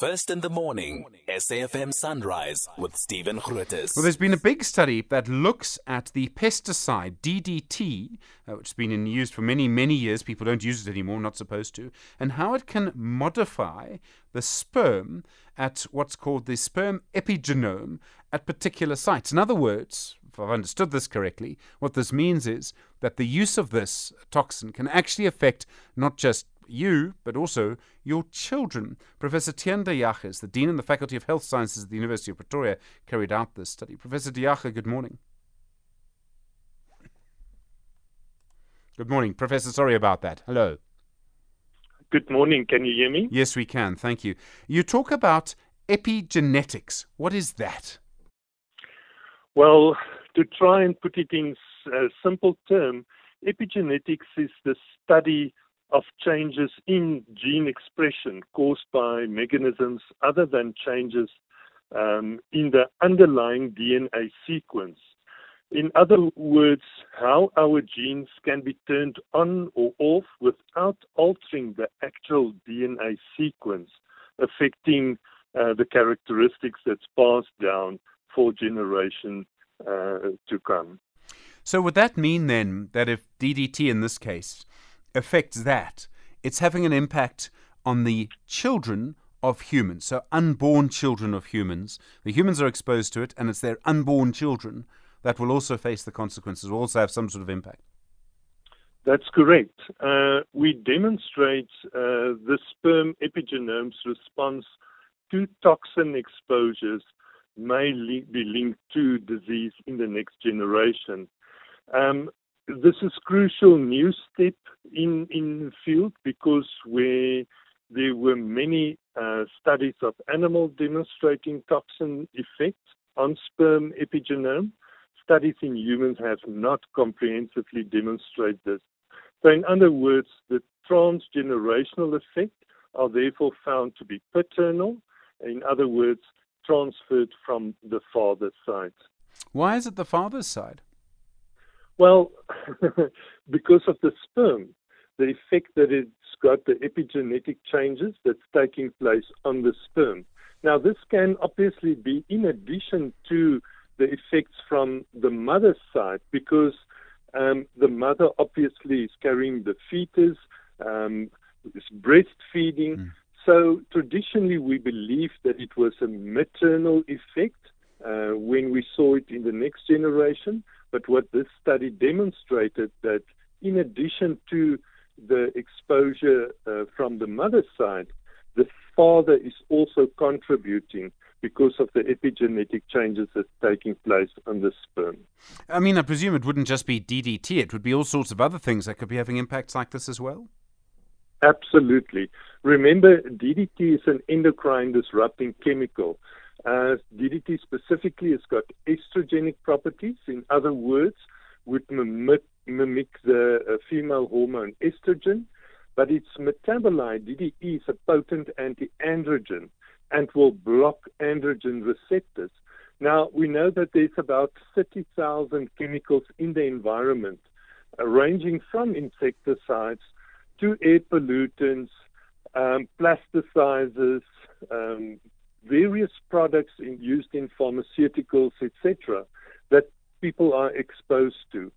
First in the morning, SAFM Sunrise with Stephen Grootes. Well, there's been a big study that looks at the pesticide DDT, uh, which has been in use for many, many years. People don't use it anymore, not supposed to, and how it can modify the sperm at what's called the sperm epigenome at particular sites. In other words, if I've understood this correctly, what this means is that the use of this toxin can actually affect not just you, but also your children. Professor de Jager, the Dean in the Faculty of Health Sciences at the University of Pretoria, carried out this study. Professor de Jager, good morning. Good morning. Professor, sorry about that. Hello. Good morning. Can you hear me? Yes, we can. Thank you. You talk about epigenetics. What is that? Well, to try and put it in a simple term, epigenetics is the study of changes in gene expression caused by mechanisms other than changes um, in the underlying DNA sequence. In other words, how our genes can be turned on or off without altering the actual DNA sequence, affecting uh, the characteristics that's passed down for generation uh, to come. So, would that mean then that if DDT in this case affects that, it's having an impact on the children of humans, so unborn children of humans. The humans are exposed to it, and it's their unborn children that will also face the consequences, will also have some sort of impact. That's correct. Uh, we demonstrate uh, the sperm epigenome's response to toxin exposures may li- be linked to disease in the next generation. Um, this is crucial new step in in the field because where there were many uh, studies of animals demonstrating toxin effects on sperm epigenome. Studies in humans have not comprehensively demonstrated this. So, in other words, the transgenerational effect are therefore found to be paternal. In other words, transferred from the father's side. Why is it the father's side? Well, because of the sperm, the effect that it's got, the epigenetic changes that's taking place on the sperm. Now, this can obviously be in addition to the effects from the mother's side, because um, the mother obviously is carrying the fetus, um, is breastfeeding. Mm. So traditionally, we believe that it was a maternal effect uh, when we saw it in the next generation. But what this study demonstrated that in addition to the exposure uh, from the mother's side, the father is also contributing because of the epigenetic changes that's taking place on the sperm. I mean, I presume it wouldn't just be DDT, it would be all sorts of other things that could be having impacts like this as well? Absolutely. Remember, DDT is an endocrine disrupting chemical. Uh, DDT specifically has got estrogenic properties. In other words, would mimic, mimic the uh, female hormone estrogen, but its metabolite, DDE, is a potent anti-androgen and will block androgen receptors. Now, we know that there's about 30,000 chemicals in the environment, uh, ranging from insecticides to air pollutants, um, plasticizers, um, various products in, used in pharmaceuticals, etc., that people are exposed to.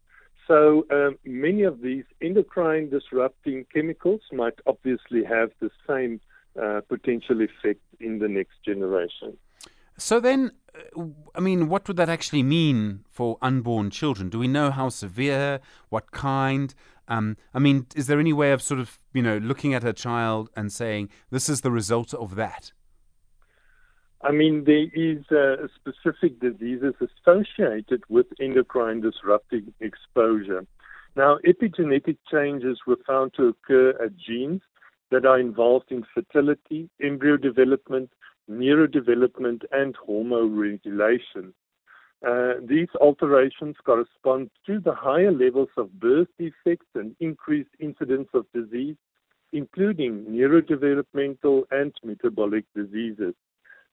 So um, many of these endocrine disrupting chemicals might obviously have the same uh, potential effect in the next generation. So then, uh, I mean, what would that actually mean for unborn children? Do we know how severe? What kind? Um, I mean, is there any way of sort of you know looking at a child and saying this is the result of that? I mean, there is uh, specific diseases associated with endocrine disrupting exposure. Now, epigenetic changes were found to occur at genes that are involved in fertility, embryo development, neurodevelopment, and hormone regulation. Uh, these alterations correspond to the higher levels of birth defects and increased incidence of disease, including neurodevelopmental and metabolic diseases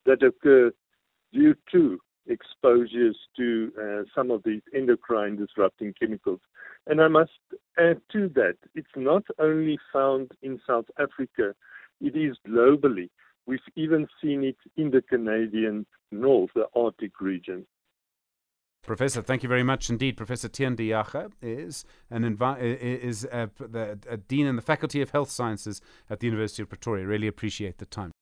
that occur due to exposures to uh, some of these endocrine disrupting chemicals. And I must add to that, it's not only found in South Africa, it is globally. We've even seen it in the Canadian north, the Arctic region. Professor, thank you very much indeed. Professor Tiaan de Jager is an envi- is a, the, a dean in the Faculty of Health Sciences at the University of Pretoria. Really appreciate the time.